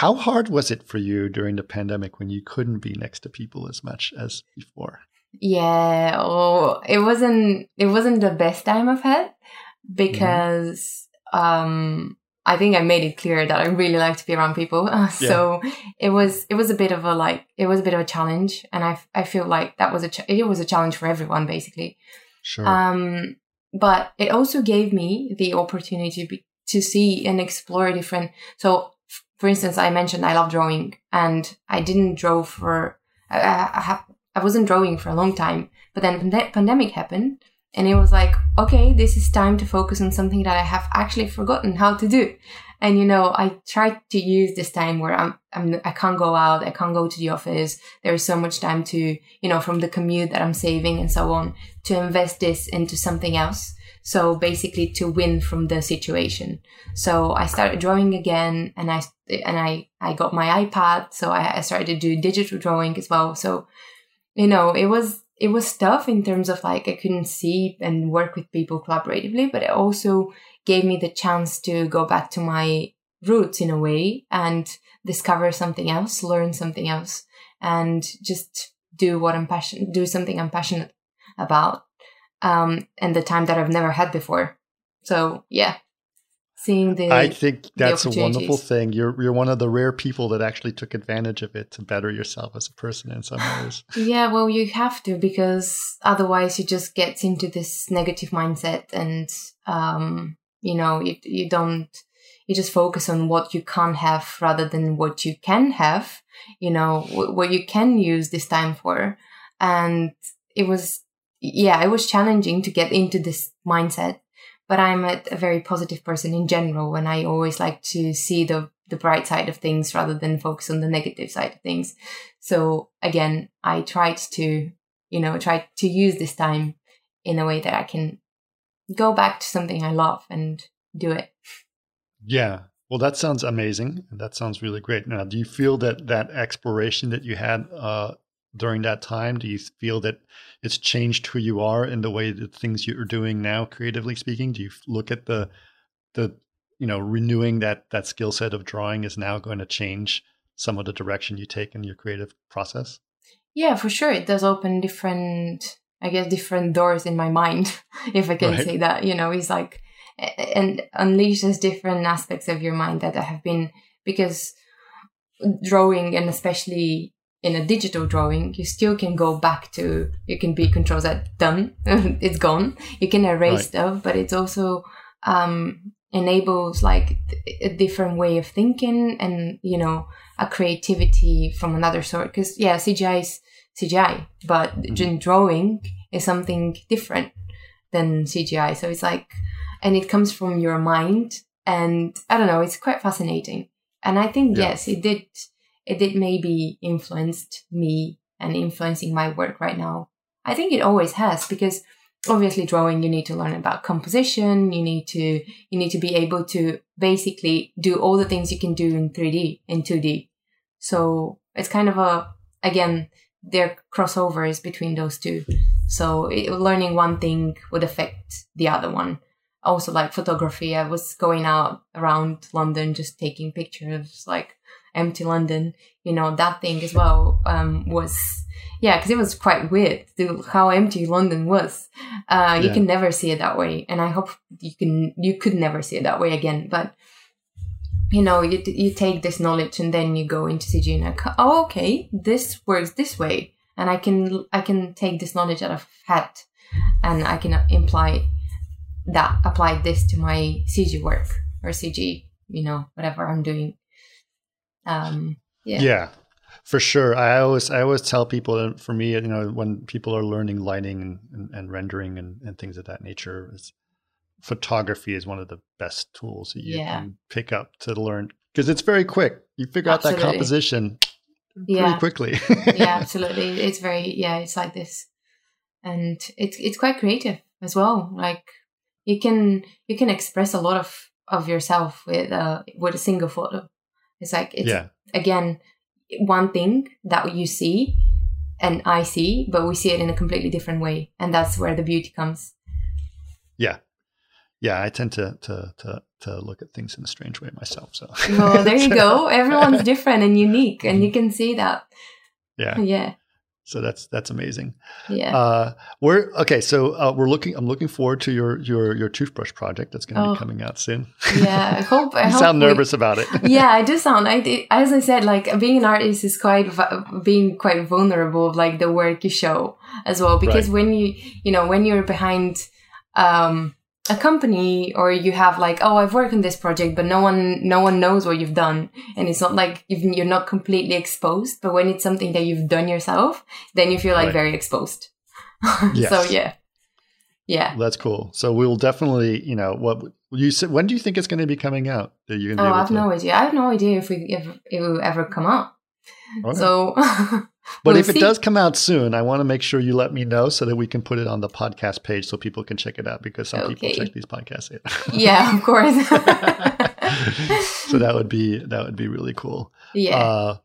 how hard was it for you during the pandemic when you couldn't be next to people as much as before? Yeah, oh, it wasn't it wasn't the best time I've had because um I think I made it clear that I really like to be around people. Uh, so it was it was a bit of a like it was a bit of a challenge, and I I feel like that was a ch- it was a challenge for everyone basically. Sure. Um, but it also gave me the opportunity to, be, to see and explore different. So, f- for instance, I mentioned I love drawing, and I didn't draw for I, I, have, I wasn't drawing for a long time. But then the pandemic happened, and it was like, okay, this is time to focus on something that I have actually forgotten how to do. And you know, I tried to use this time where I'm, I'm, I can't go out, I can't go to the office. There is so much time to, you know, from the commute that I'm saving and so on, to invest this into something else. So basically to win from the situation. So I started drawing again and I, and I, I got my iPad. So I, I started to do digital drawing as well. So, you know, it was, it was tough in terms of like I couldn't see and work with people collaboratively, but it also gave me the chance to go back to my roots in a way and discover something else, learn something else, and just do what I'm passionate, do something I'm passionate about, um, and the time that I've never had before. So yeah, seeing the I think that's a wonderful thing. You're you're one of the rare people that actually took advantage of it to better yourself as a person in some ways. yeah, well, you have to because otherwise you just get into this negative mindset and um, you know, you you don't you just focus on what you can't have rather than what you can have, you know, what you can use this time for. And it was yeah, it was challenging to get into this mindset but I'm a, a, very positive person in general, and I always like to see the the bright side of things rather than focus on the negative side of things. So again, I tried to, you know, try to use this time in a way that I can go back to something I love and do it. Yeah. Well, that sounds amazing. That sounds really great. Now, do you feel that that exploration that you had uh, during that time? Do you feel that it's changed who you are in the way that things you're doing now, creatively speaking? Do you look at the the you know renewing that that skill set of drawing is now going to change some of the direction you take in your creative process? Yeah, for sure. It does open different, I guess, different doors in my mind, if I can right. say that. You know, it's like and unleashes different aspects of your mind that have been because drawing and especially in a digital drawing, you still can go back to, you can be control Z done, it's gone. You can erase right. stuff, but it's also um, enables like a different way of thinking and, you know, a creativity from another sort. Because, yeah, CGI is CGI, but mm-hmm. drawing is something different than CGI. So it's like, and it comes from your mind. And I don't know, it's quite fascinating. And I think, yeah. yes, it did it did maybe influenced me and influencing my work right now. I think it always has because obviously drawing you need to learn about composition, you need to you need to be able to basically do all the things you can do in 3D in 2D. So it's kind of a again there crossovers between those two. So it, learning one thing would affect the other one. Also like photography, I was going out around London just taking pictures like empty London, you know, that thing as well um, was, yeah, because it was quite weird to how empty London was. Uh, you yeah. can never see it that way, and I hope you can, you could never see it that way again. But you know, you you take this knowledge and then you go into CG and like, oh, okay, this works this way, and I can I can take this knowledge that I've had, and I can imply that apply this to my CG work or CG, you know, whatever I'm doing. Um, yeah. Yeah. For sure, I always I always tell people for me, you know, when people are learning lighting and, and, and rendering and, and, things of that nature, is photography is one of the best tools that you yeah. can pick up to learn because it's very quick. You figure absolutely. out that composition yeah. pretty quickly. yeah, absolutely. It's very yeah, it's like this, and it's it's quite creative as well. Like you can you can express a lot of of yourself with uh with a single photo. It's like it's yeah. again one thing that you see and I see, but we see it in a completely different way, and that's where the beauty comes. Yeah, yeah. I tend to to to to look at things in a strange way myself. So, well, there you go. Everyone's different and unique, and you mm-hmm. can see that. Yeah, yeah. So that's that's amazing. Yeah. Uh, we're okay. So uh, we're looking. I'm looking forward to your your your toothbrush project that's going to Oh. be coming out soon. yeah. I hope. I you hope sound we- nervous about it. yeah, I do sound. I do, as I said, like being an artist is quite being quite vulnerable of like the work you show as well. Because Right. when you you know when you're behind um, a company or you have like oh I've worked on this project, but no one no one knows what you've done, and it's not like you've, you're not completely exposed. But when it's something that you've done yourself, then you feel like Right. very exposed. Yes. so yeah, yeah. That's cool. So we'll definitely, you know, what you said. When do you think it's going to be coming out? Are you going to Oh, be able I have to? no idea. I have no idea if we if it will ever come out. Okay. So. but we'll if it does come out soon, I want to make sure you let me know so that we can put it on the podcast page so people can check it out because some people check these podcasts out. yeah, of course. so that would be that would be really cool. yeah. Uh,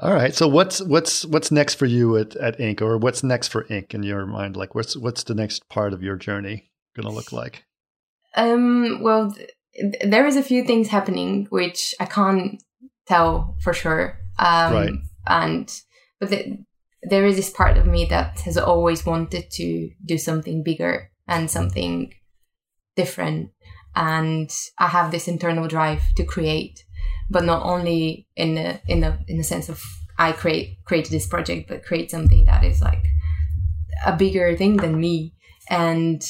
all right. So what's what's what's next for you at, at Ink. or what's next for Ink. in your mind? Like what's what's the next part of your journey going to look like? um. Well, th- there is a few things happening which I can't tell for sure. Um, Right. And but the, there is this part of me that has always wanted to do something bigger and something different, and I have this internal drive to create, but not only in the in the in the sense of I create created this project, but create something that is like a bigger thing than me. And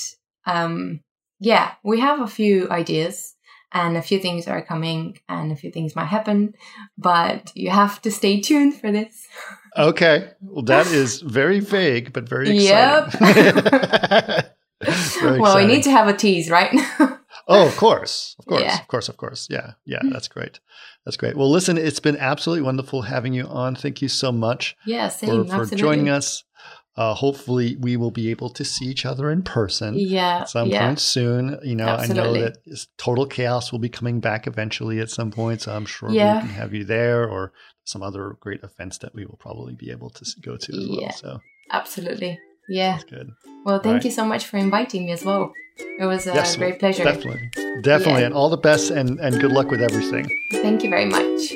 um, yeah, we have a few ideas and a few things are coming and a few things might happen, but you have to stay tuned for this. Okay. Well, that is very vague, but very Yep. exciting. Very well, we need to have a tease, right? Oh, of course. Of course. Yeah. Of course. Of course. Yeah. Yeah. That's great. That's great. Well, listen, it's been absolutely wonderful having you on. Thank you so much yeah, for, same. for absolutely. joining us. Uh, hopefully, we will be able to see each other in person Yeah, at some yeah. point soon. You know, I know that Total Chaos will be coming back eventually at some point. So I'm sure Yeah. we can have you there or some other great events that we will probably be able to go to as Yeah. well. So Absolutely. Yeah. that's good. Well, thank Right. you so much for inviting me as well. It was a Yes, great pleasure. Definitely. Definitely. Yeah. And all the best and, and good luck with everything. Thank you very much.